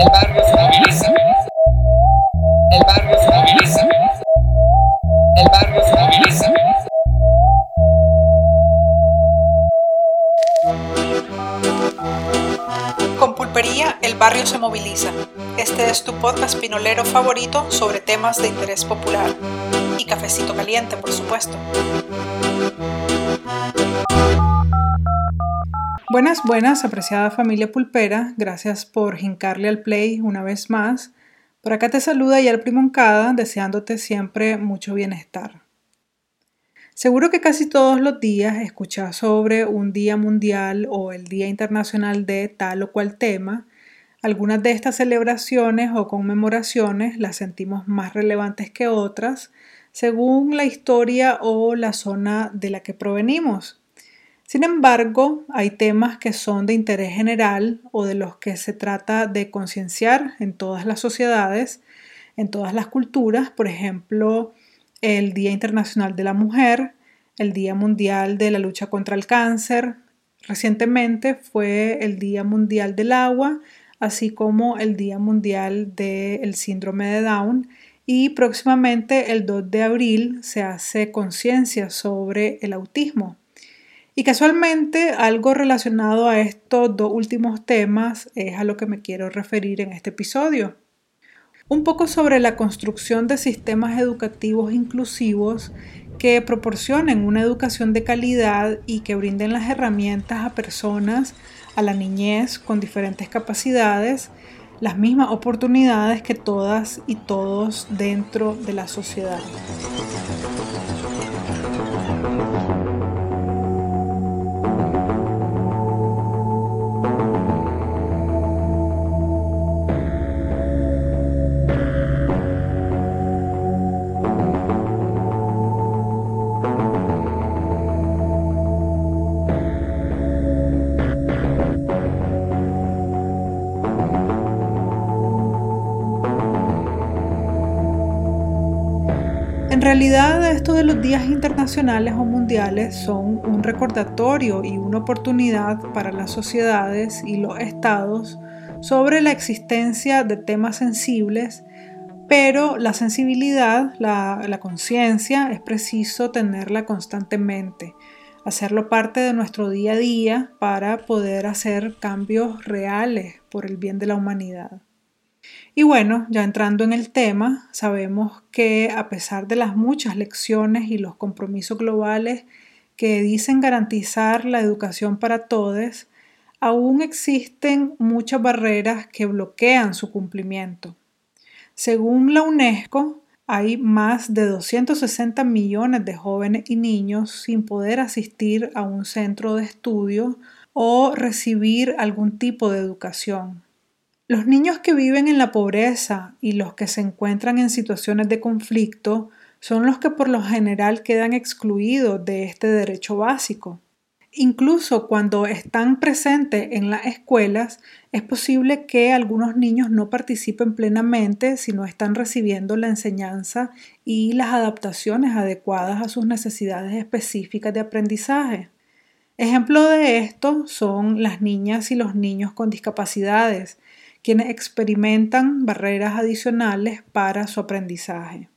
El barrio se moviliza. El barrio se moviliza. El barrio se moviliza. Con Pulpería, el barrio se moviliza. Este es tu podcast pinolero favorito sobre temas de interés popular. Y cafecito caliente, por supuesto. Buenas, buenas, apreciada familia pulpera. Gracias por hincarle al play una vez más. Por acá te saluda Yar Primoncada, deseándote siempre mucho bienestar. Seguro que casi todos los días escuchas sobre un día mundial o el Día Internacional de tal o cual tema. Algunas de estas celebraciones o conmemoraciones las sentimos más relevantes que otras, según la historia o la zona de la que provenimos. Sin embargo, hay temas que son de interés general o de los que se trata de concienciar en todas las sociedades, en todas las culturas, por ejemplo, el Día Internacional de la Mujer, el Día Mundial de la Lucha contra el Cáncer, recientemente fue el Día Mundial del Agua, así como el Día Mundial del Síndrome de Down. Y próximamente el 2 de abril se hace conciencia sobre el autismo. Y casualmente algo relacionado a estos dos últimos temas es a lo que me quiero referir en este episodio. Un poco sobre la construcción de sistemas educativos inclusivos que proporcionen una educación de calidad y que brinden las herramientas a personas, a la niñez con diferentes capacidades, las mismas oportunidades que todas y todos dentro de la sociedad. Realidad, esto de los días internacionales o mundiales son un recordatorio y una oportunidad para las sociedades y los estados sobre la existencia de temas sensibles, pero la sensibilidad, la, la conciencia, es preciso tenerla constantemente, hacerlo parte de nuestro día a día para poder hacer cambios reales por el bien de la humanidad. Y bueno, ya entrando en el tema, sabemos que a pesar de las muchas lecciones y los compromisos globales que dicen garantizar la educación para todos, aún existen muchas barreras que bloquean su cumplimiento. Según la UNESCO, hay más de 260 millones de jóvenes y niños sin poder asistir a un centro de estudio o recibir algún tipo de educación. Los niños que viven en la pobreza y los que se encuentran en situaciones de conflicto son los que por lo general quedan excluidos de este derecho básico. Incluso cuando están presentes en las escuelas, es posible que algunos niños no participen plenamente si no están recibiendo la enseñanza y las adaptaciones adecuadas a sus necesidades específicas de aprendizaje. Ejemplo de esto son las niñas y los niños con discapacidades, quienes experimentan barreras adicionales para su aprendizaje.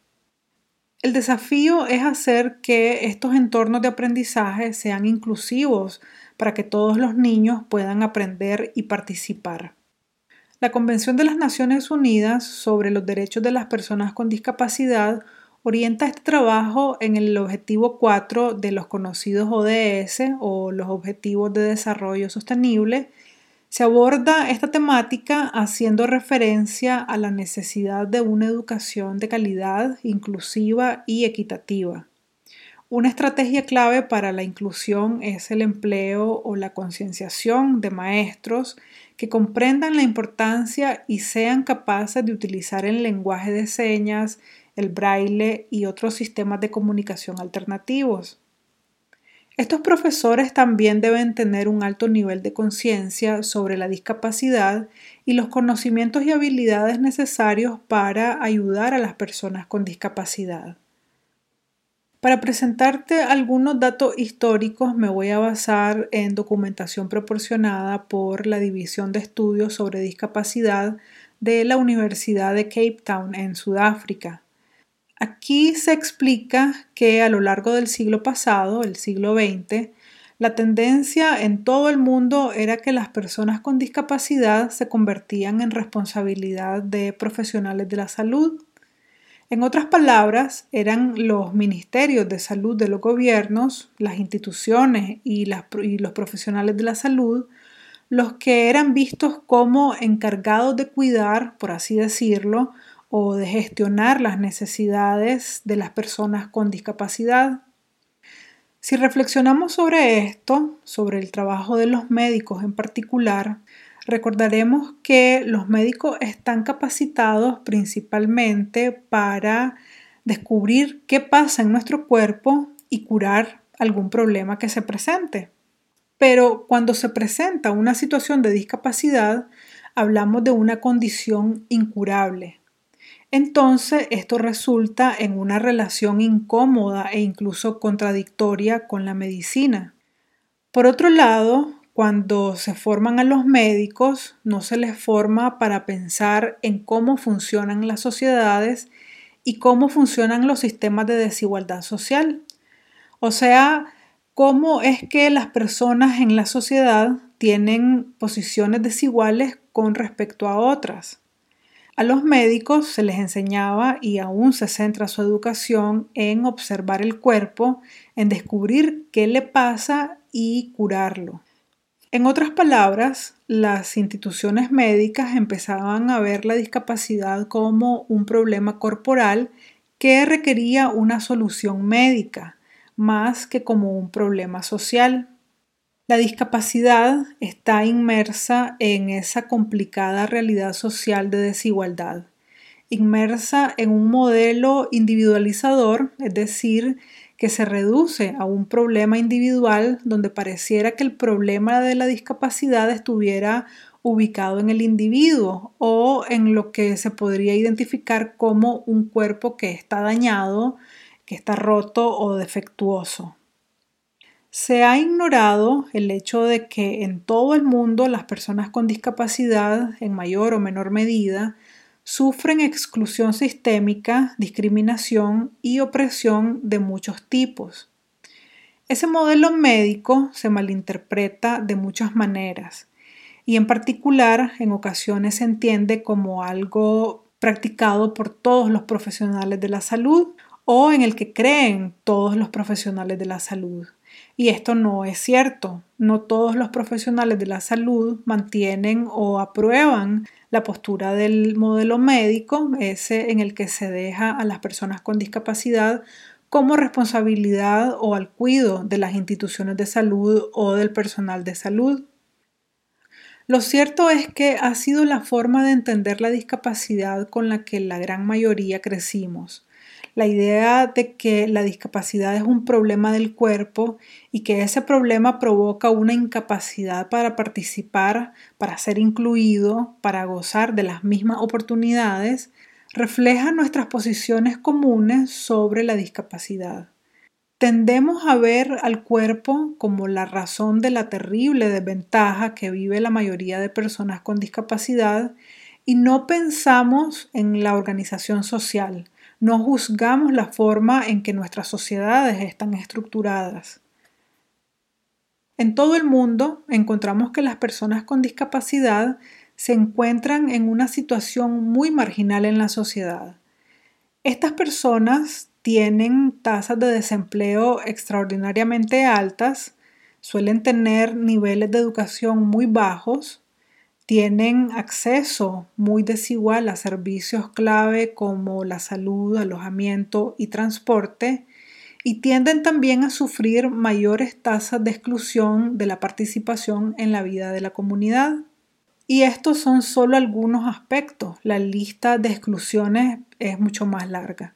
El desafío es hacer que estos entornos de aprendizaje sean inclusivos para que todos los niños puedan aprender y participar. La Convención de las Naciones Unidas sobre los Derechos de las Personas con Discapacidad orienta este trabajo en el objetivo 4 de los conocidos ODS o los Objetivos de Desarrollo Sostenible se aborda esta temática haciendo referencia a la necesidad de una educación de calidad, inclusiva y equitativa. Una estrategia clave para la inclusión es el empleo o la concienciación de maestros que comprendan la importancia y sean capaces de utilizar el lenguaje de señas, el braille y otros sistemas de comunicación alternativos. Estos profesores también deben tener un alto nivel de conciencia sobre la discapacidad y los conocimientos y habilidades necesarios para ayudar a las personas con discapacidad. Para presentarte algunos datos históricos me voy a basar en documentación proporcionada por la División de Estudios sobre Discapacidad de la Universidad de Cape Town en Sudáfrica. Aquí se explica que a lo largo del siglo pasado, el siglo XX, la tendencia en todo el mundo era que las personas con discapacidad se convertían en responsabilidad de profesionales de la salud. En otras palabras, eran los ministerios de salud de los gobiernos, las instituciones y, los profesionales de la salud los que eran vistos como encargados de cuidar, por así decirlo, o de gestionar las necesidades de las personas con discapacidad. Si reflexionamos sobre esto, sobre el trabajo de los médicos en particular, recordaremos que los médicos están capacitados principalmente para descubrir qué pasa en nuestro cuerpo y curar algún problema que se presente. Pero cuando se presenta una situación de discapacidad, hablamos de una condición incurable, entonces esto resulta en una relación incómoda e incluso contradictoria con la medicina. Por otro lado, cuando se forman a los médicos, no se les forma para pensar en cómo funcionan las sociedades y cómo funcionan los sistemas de desigualdad social. O sea, cómo es que las personas en la sociedad tienen posiciones desiguales con respecto a otras. A los médicos se les enseñaba y aún se centra su educación en observar el cuerpo, en descubrir qué le pasa y curarlo. En otras palabras, las instituciones médicas empezaban a ver la discapacidad como un problema corporal que requería una solución médica, más que como un problema social. La discapacidad está inmersa en esa complicada realidad social de desigualdad, inmersa en un modelo individualizador, es decir, que se reduce a un problema individual donde pareciera que el problema de la discapacidad estuviera ubicado en el individuo o en lo que se podría identificar como un cuerpo que está dañado, que está roto o defectuoso. Se ha ignorado el hecho de que en todo el mundo las personas con discapacidad, en mayor o menor medida, sufren exclusión sistémica, discriminación y opresión de muchos tipos. Ese modelo médico se malinterpreta de muchas maneras y en particular en ocasiones se entiende como algo practicado por todos los profesionales de la salud o en el que creen todos los profesionales de la salud. Y esto no es cierto. No todos los profesionales de la salud mantienen o aprueban la postura del modelo médico, ese en el que se deja a las personas con discapacidad como responsabilidad o al cuidado de las instituciones de salud o del personal de salud. Lo cierto es que ha sido la forma de entender la discapacidad con la que la gran mayoría crecimos la idea de que la discapacidad es un problema del cuerpo y que ese problema provoca una incapacidad para participar, para ser incluido, para gozar de las mismas oportunidades, refleja nuestras posiciones comunes sobre la discapacidad. Tendemos a ver al cuerpo como la razón de la terrible desventaja que vive la mayoría de personas con discapacidad y no pensamos en la organización social, no juzgamos la forma en que nuestras sociedades están estructuradas. En todo el mundo encontramos que las personas con discapacidad se encuentran en una situación muy marginal en la sociedad. Estas personas tienen tasas de desempleo extraordinariamente altas, suelen tener niveles de educación muy bajos, tienen acceso muy desigual a servicios clave como la salud, alojamiento y transporte y tienden también a sufrir mayores tasas de exclusión de la participación en la vida de la comunidad. Y estos son solo algunos aspectos, la lista de exclusiones es mucho más larga.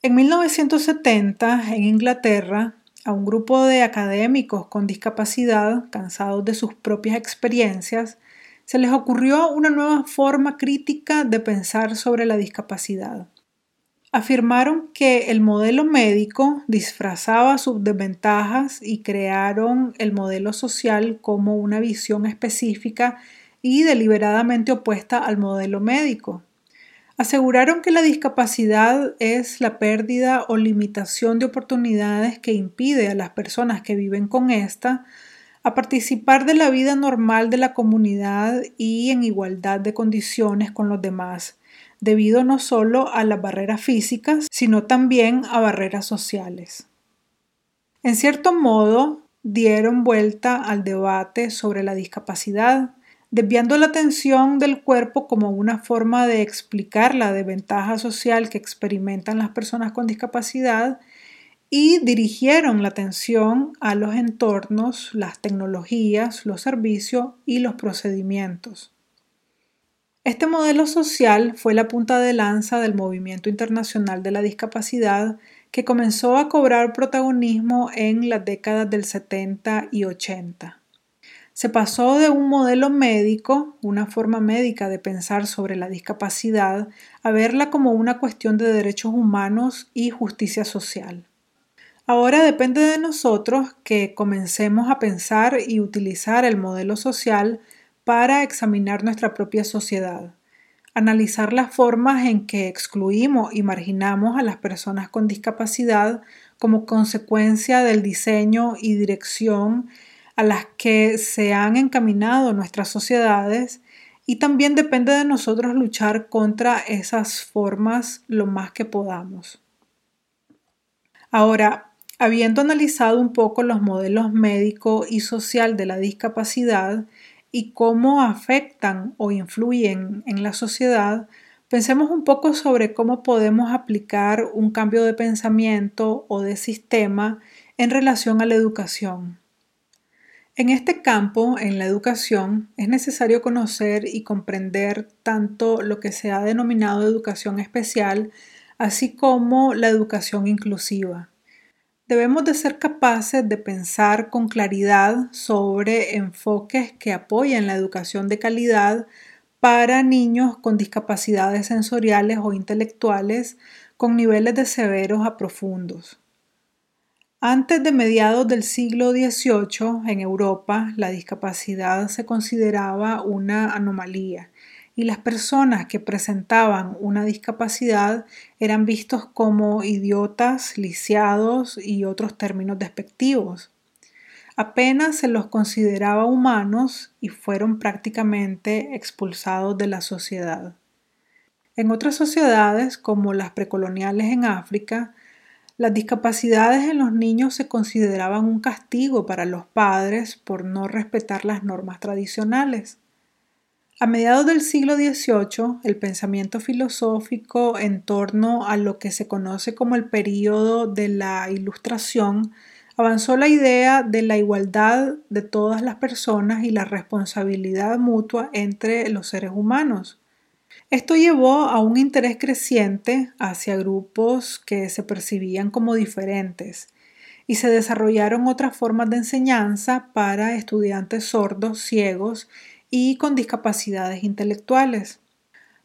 En 1970, en Inglaterra, a un grupo de académicos con discapacidad, cansados de sus propias experiencias, se les ocurrió una nueva forma crítica de pensar sobre la discapacidad. Afirmaron que el modelo médico disfrazaba sus desventajas y crearon el modelo social como una visión específica y deliberadamente opuesta al modelo médico. Aseguraron que la discapacidad es la pérdida o limitación de oportunidades que impide a las personas que viven con esta a participar de la vida normal de la comunidad y en igualdad de condiciones con los demás, debido no solo a las barreras físicas, sino también a barreras sociales. En cierto modo, dieron vuelta al debate sobre la discapacidad, desviando la atención del cuerpo como una forma de explicar la desventaja social que experimentan las personas con discapacidad y dirigieron la atención a los entornos, las tecnologías, los servicios y los procedimientos. Este modelo social fue la punta de lanza del movimiento internacional de la discapacidad que comenzó a cobrar protagonismo en las décadas del 70 y 80. Se pasó de un modelo médico, una forma médica de pensar sobre la discapacidad, a verla como una cuestión de derechos humanos y justicia social. Ahora depende de nosotros que comencemos a pensar y utilizar el modelo social para examinar nuestra propia sociedad analizar las formas en que excluimos y marginamos a las personas con discapacidad como consecuencia del diseño y dirección a las que se han encaminado nuestras sociedades y también depende de nosotros luchar contra esas formas lo más que podamos. Ahora, habiendo analizado un poco los modelos médico y social de la discapacidad, y cómo afectan o influyen en la sociedad, pensemos un poco sobre cómo podemos aplicar un cambio de pensamiento o de sistema en relación a la educación. En este campo, en la educación, es necesario conocer y comprender tanto lo que se ha denominado educación especial, así como la educación inclusiva. Debemos de ser capaces de pensar con claridad sobre enfoques que apoyen la educación de calidad para niños con discapacidades sensoriales o intelectuales con niveles de severos a profundos. Antes de mediados del siglo XVIII, en Europa, la discapacidad se consideraba una anomalía y las personas que presentaban una discapacidad eran vistos como idiotas, lisiados y otros términos despectivos. Apenas se los consideraba humanos y fueron prácticamente expulsados de la sociedad. En otras sociedades, como las precoloniales en África, las discapacidades en los niños se consideraban un castigo para los padres por no respetar las normas tradicionales. A mediados del siglo XVIII, el pensamiento filosófico en torno a lo que se conoce como el período de la Ilustración avanzó la idea de la igualdad de todas las personas y la responsabilidad mutua entre los seres humanos. Esto llevó a un interés creciente hacia grupos que se percibían como diferentes y se desarrollaron otras formas de enseñanza para estudiantes sordos, ciegos y con discapacidades intelectuales.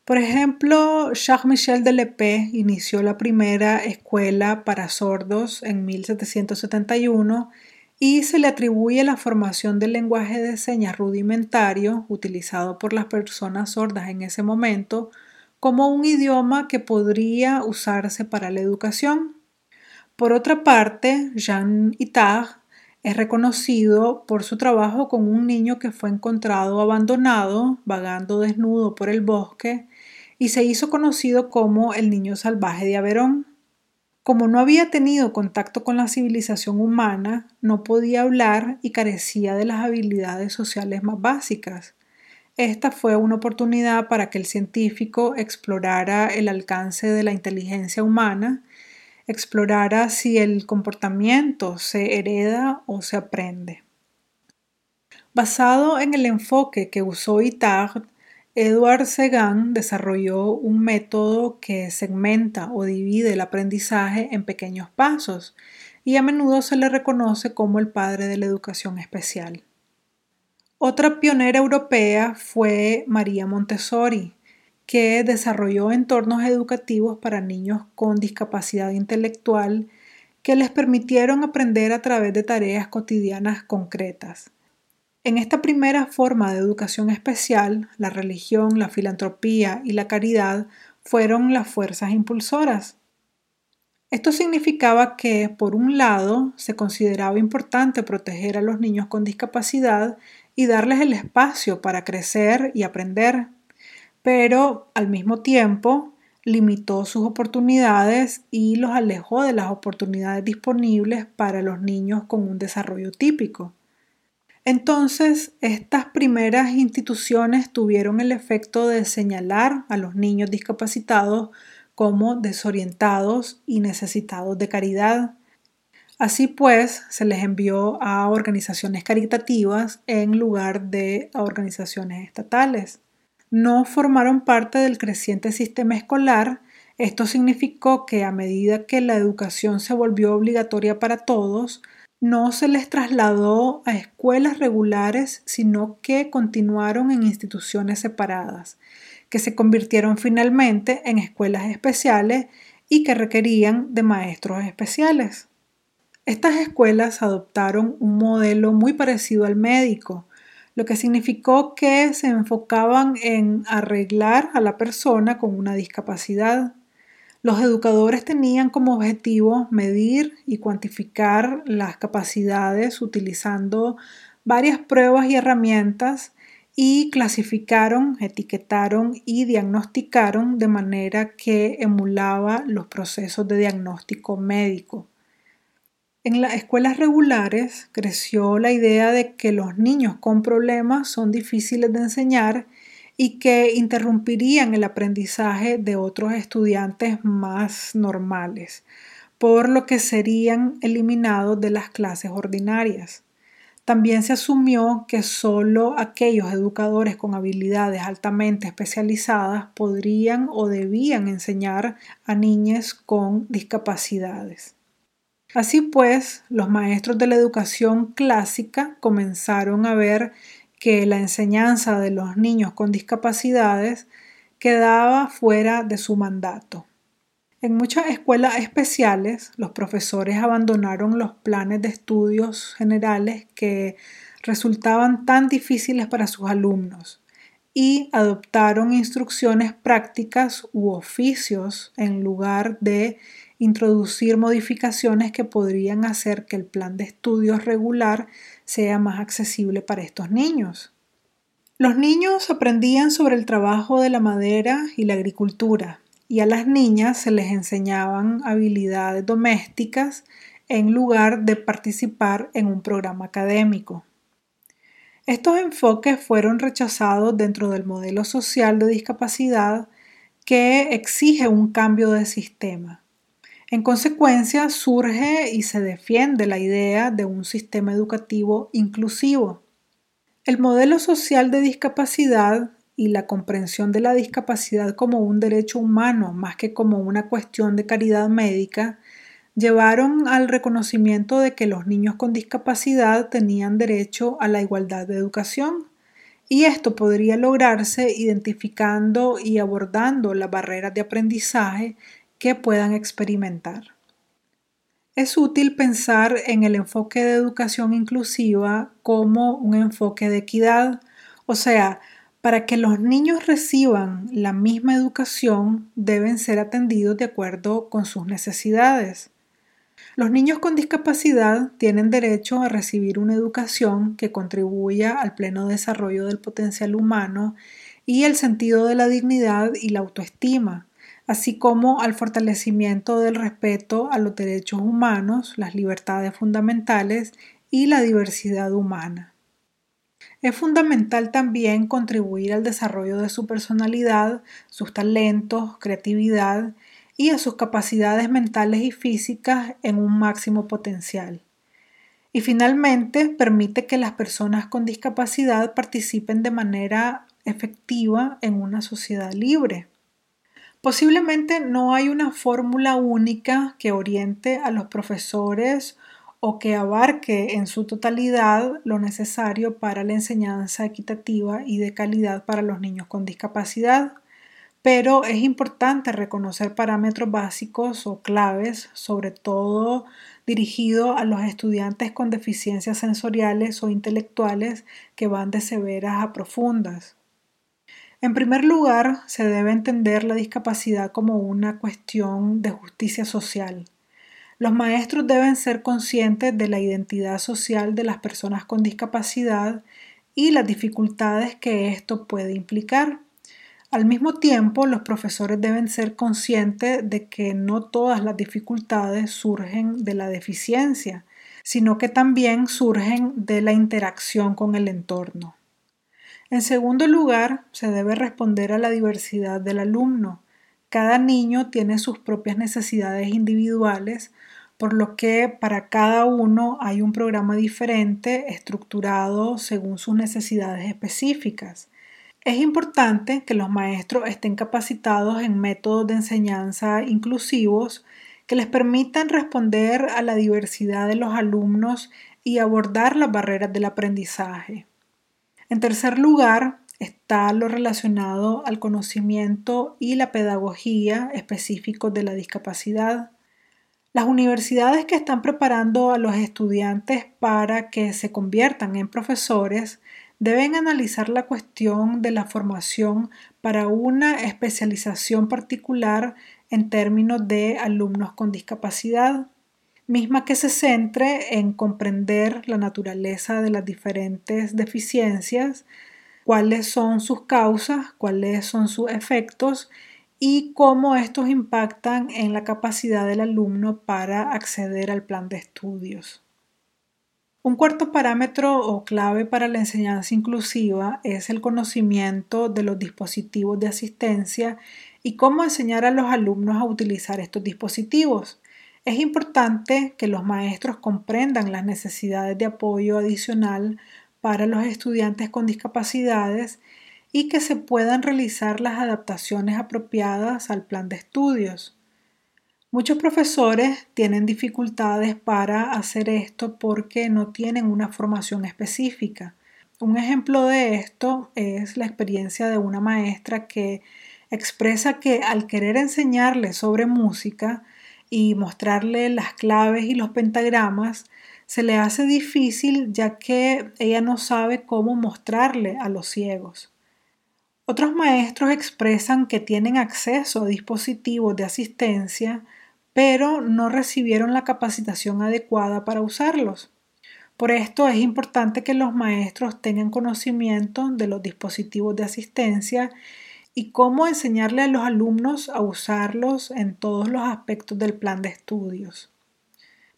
Por ejemplo, Charles-Michel de Lepé inició la primera escuela para sordos en 1771 y se le atribuye la formación del lenguaje de señas rudimentario utilizado por las personas sordas en ese momento como un idioma que podría usarse para la educación. Por otra parte, Jean Itard es reconocido por su trabajo con un niño que fue encontrado abandonado, vagando desnudo por el bosque, y se hizo conocido como el niño salvaje de Averón. Como no había tenido contacto con la civilización humana, no podía hablar y carecía de las habilidades sociales más básicas. Esta fue una oportunidad para que el científico explorara el alcance de la inteligencia humana explorara si el comportamiento se hereda o se aprende. Basado en el enfoque que usó Itard, Edward Segan desarrolló un método que segmenta o divide el aprendizaje en pequeños pasos y a menudo se le reconoce como el padre de la educación especial. Otra pionera europea fue María Montessori, que desarrolló entornos educativos para niños con discapacidad intelectual que les permitieron aprender a través de tareas cotidianas concretas. En esta primera forma de educación especial, la religión, la filantropía y la caridad fueron las fuerzas impulsoras. Esto significaba que, por un lado, se consideraba importante proteger a los niños con discapacidad y darles el espacio para crecer y aprender, pero al mismo tiempo limitó sus oportunidades y los alejó de las oportunidades disponibles para los niños con un desarrollo típico. Entonces, estas primeras instituciones tuvieron el efecto de señalar a los niños discapacitados como desorientados y necesitados de caridad. Así pues, se les envió a organizaciones caritativas en lugar de a organizaciones estatales. No formaron parte del creciente sistema escolar. Esto significó que a medida que la educación se volvió obligatoria para todos, no se les trasladó a escuelas regulares, sino que continuaron en instituciones separadas que se convirtieron finalmente en escuelas especiales y que requerían de maestros especiales. Estas escuelas adoptaron un modelo muy parecido al médico, lo que significó que se enfocaban en arreglar a la persona con una discapacidad. Los educadores tenían como objetivo medir y cuantificar las capacidades utilizando varias pruebas y herramientas y clasificaron, etiquetaron y diagnosticaron de manera que emulaba los procesos de diagnóstico médico. En las escuelas regulares creció la idea de que los niños con problemas son difíciles de enseñar y que interrumpirían el aprendizaje de otros estudiantes más normales, por lo que serían eliminados de las clases ordinarias. También se asumió que solo aquellos educadores con habilidades altamente especializadas podrían o debían enseñar a niñas con discapacidades. Así pues, los maestros de la educación clásica comenzaron a ver que la enseñanza de los niños con discapacidades quedaba fuera de su mandato. En muchas escuelas especiales, los profesores abandonaron los planes de estudios generales que resultaban tan difíciles para sus alumnos y adoptaron instrucciones prácticas u oficios en lugar de introducir modificaciones que podrían hacer que el plan de estudios regular sea más accesible para estos niños. Los niños aprendían sobre el trabajo de la madera y la agricultura, y a las niñas se les enseñaban habilidades domésticas en lugar de participar en un programa académico. Estos enfoques fueron rechazados dentro del modelo social de discapacidad que exige un cambio de sistema. En consecuencia, surge y se defiende la idea de un sistema educativo inclusivo. El modelo social de discapacidad y la comprensión de la discapacidad como un derecho humano más que como una cuestión de caridad médica llevaron al reconocimiento de que los niños con discapacidad tenían derecho a la igualdad de educación y esto podría lograrse identificando y abordando las barreras de aprendizaje que puedan experimentar. Es útil pensar en el enfoque de educación inclusiva como un enfoque de equidad, o sea, para que los niños reciban la misma educación, deben ser atendidos de acuerdo con sus necesidades. Los niños con discapacidad tienen derecho a recibir una educación que contribuya al pleno desarrollo del potencial humano y el sentido de la dignidad y la autoestima, así como al fortalecimiento del respeto a los derechos humanos, las libertades fundamentales y la diversidad humana. Es fundamental también contribuir al desarrollo de su personalidad, sus talentos, creatividad y a sus capacidades mentales y físicas en un máximo potencial. Y finalmente, permite que las personas con discapacidad participen de manera efectiva en una sociedad libre. Posiblemente no hay una fórmula única que oriente a los profesores o que abarque en su totalidad lo necesario para la enseñanza equitativa y de calidad para los niños con discapacidad, pero es importante reconocer parámetros básicos o claves, sobre todo dirigido a los estudiantes con deficiencias sensoriales o intelectuales que van de severas a profundas. En primer lugar, se debe entender la discapacidad como una cuestión de justicia social. Los maestros deben ser conscientes de la identidad social de las personas con discapacidad y las dificultades que esto puede implicar. Al mismo tiempo, los profesores deben ser conscientes de que no todas las dificultades surgen de la deficiencia, sino que también surgen de la interacción con el entorno. En segundo lugar, se debe responder a la diversidad del alumno. Cada niño tiene sus propias necesidades individuales, por lo que para cada uno hay un programa diferente estructurado según sus necesidades específicas. Es importante que los maestros estén capacitados en métodos de enseñanza inclusivos que les permitan responder a la diversidad de los alumnos y abordar las barreras del aprendizaje. En tercer lugar, está lo relacionado al conocimiento y la pedagogía específicos de la discapacidad. Las universidades que están preparando a los estudiantes para que se conviertan en profesores deben analizar la cuestión de la formación para una especialización particular en términos de alumnos con discapacidad, misma que se centre en comprender la naturaleza de las diferentes deficiencias, cuáles son sus causas, cuáles son sus efectos y cómo estos impactan en la capacidad del alumno para acceder al plan de estudios. Un cuarto parámetro o clave para la enseñanza inclusiva es el conocimiento de los dispositivos de asistencia y cómo enseñar a los alumnos a utilizar estos dispositivos. Es importante que los maestros comprendan las necesidades de apoyo adicional para los estudiantes con discapacidades y que se puedan realizar las adaptaciones apropiadas al plan de estudios. Muchos profesores tienen dificultades para hacer esto porque no tienen una formación específica. Un ejemplo de esto es la experiencia de una maestra que expresa que al querer enseñarle sobre música y mostrarle las claves y los pentagramas, se le hace difícil ya que ella no sabe cómo mostrarle a los ciegos. Otros maestros expresan que tienen acceso a dispositivos de asistencia, pero no recibieron la capacitación adecuada para usarlos. Por esto es importante que los maestros tengan conocimiento de los dispositivos de asistencia y cómo enseñarle a los alumnos a usarlos en todos los aspectos del plan de estudios.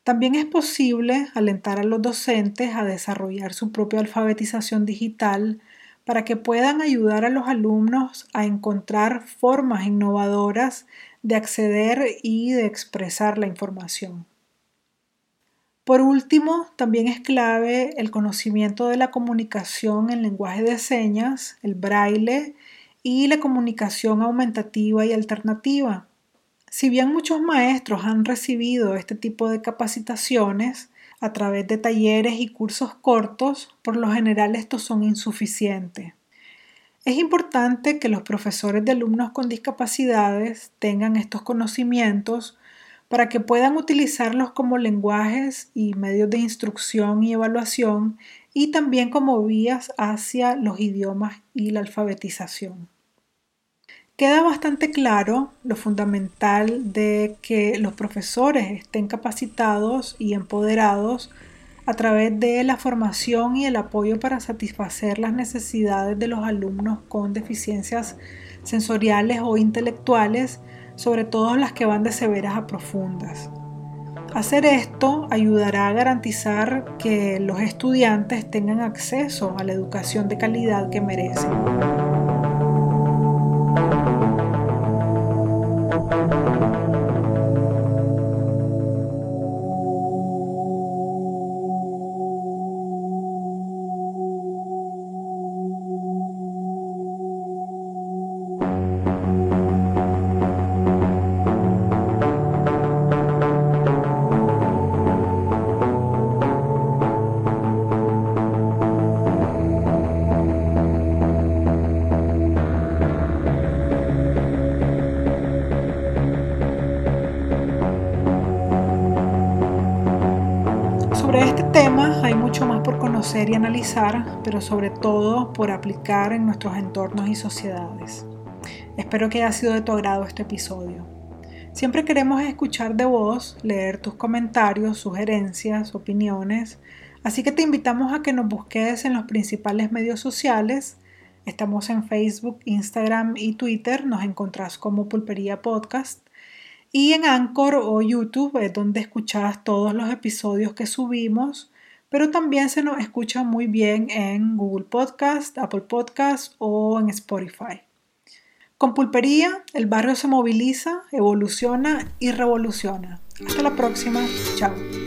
También es posible alentar a los docentes a desarrollar su propia alfabetización digital para que puedan ayudar a los alumnos a encontrar formas innovadoras de acceder y de expresar la información. Por último, también es clave el conocimiento de la comunicación en lenguaje de señas, el braille y la comunicación aumentativa y alternativa. Si bien muchos maestros han recibido este tipo de capacitaciones a través de talleres y cursos cortos, por lo general estos son insuficientes. Es importante que los profesores de alumnos con discapacidades tengan estos conocimientos para que puedan utilizarlos como lenguajes y medios de instrucción y evaluación y también como vías hacia los idiomas y la alfabetización. Queda bastante claro lo fundamental de que los profesores estén capacitados y empoderados a través de la formación y el apoyo para satisfacer las necesidades de los alumnos con deficiencias sensoriales o intelectuales, sobre todo las que van de severas a profundas. Hacer esto ayudará a garantizar que los estudiantes tengan acceso a la educación de calidad que merecen. Por conocer y analizar, pero sobre todo por aplicar en nuestros entornos y sociedades. Espero que haya sido de tu agrado este episodio. Siempre queremos escuchar de vos, leer tus comentarios, sugerencias, opiniones, así que te invitamos a que nos busques en los principales medios sociales. Estamos en Facebook, Instagram y Twitter, nos encontrás como Pulpería Podcast. Y en Anchor o YouTube es donde escuchás todos los episodios que subimos, pero también se nos escucha muy bien en Google Podcast, Apple Podcast o en Spotify. Con pulpería, el barrio se moviliza, evoluciona y revoluciona. Hasta la próxima. Chao.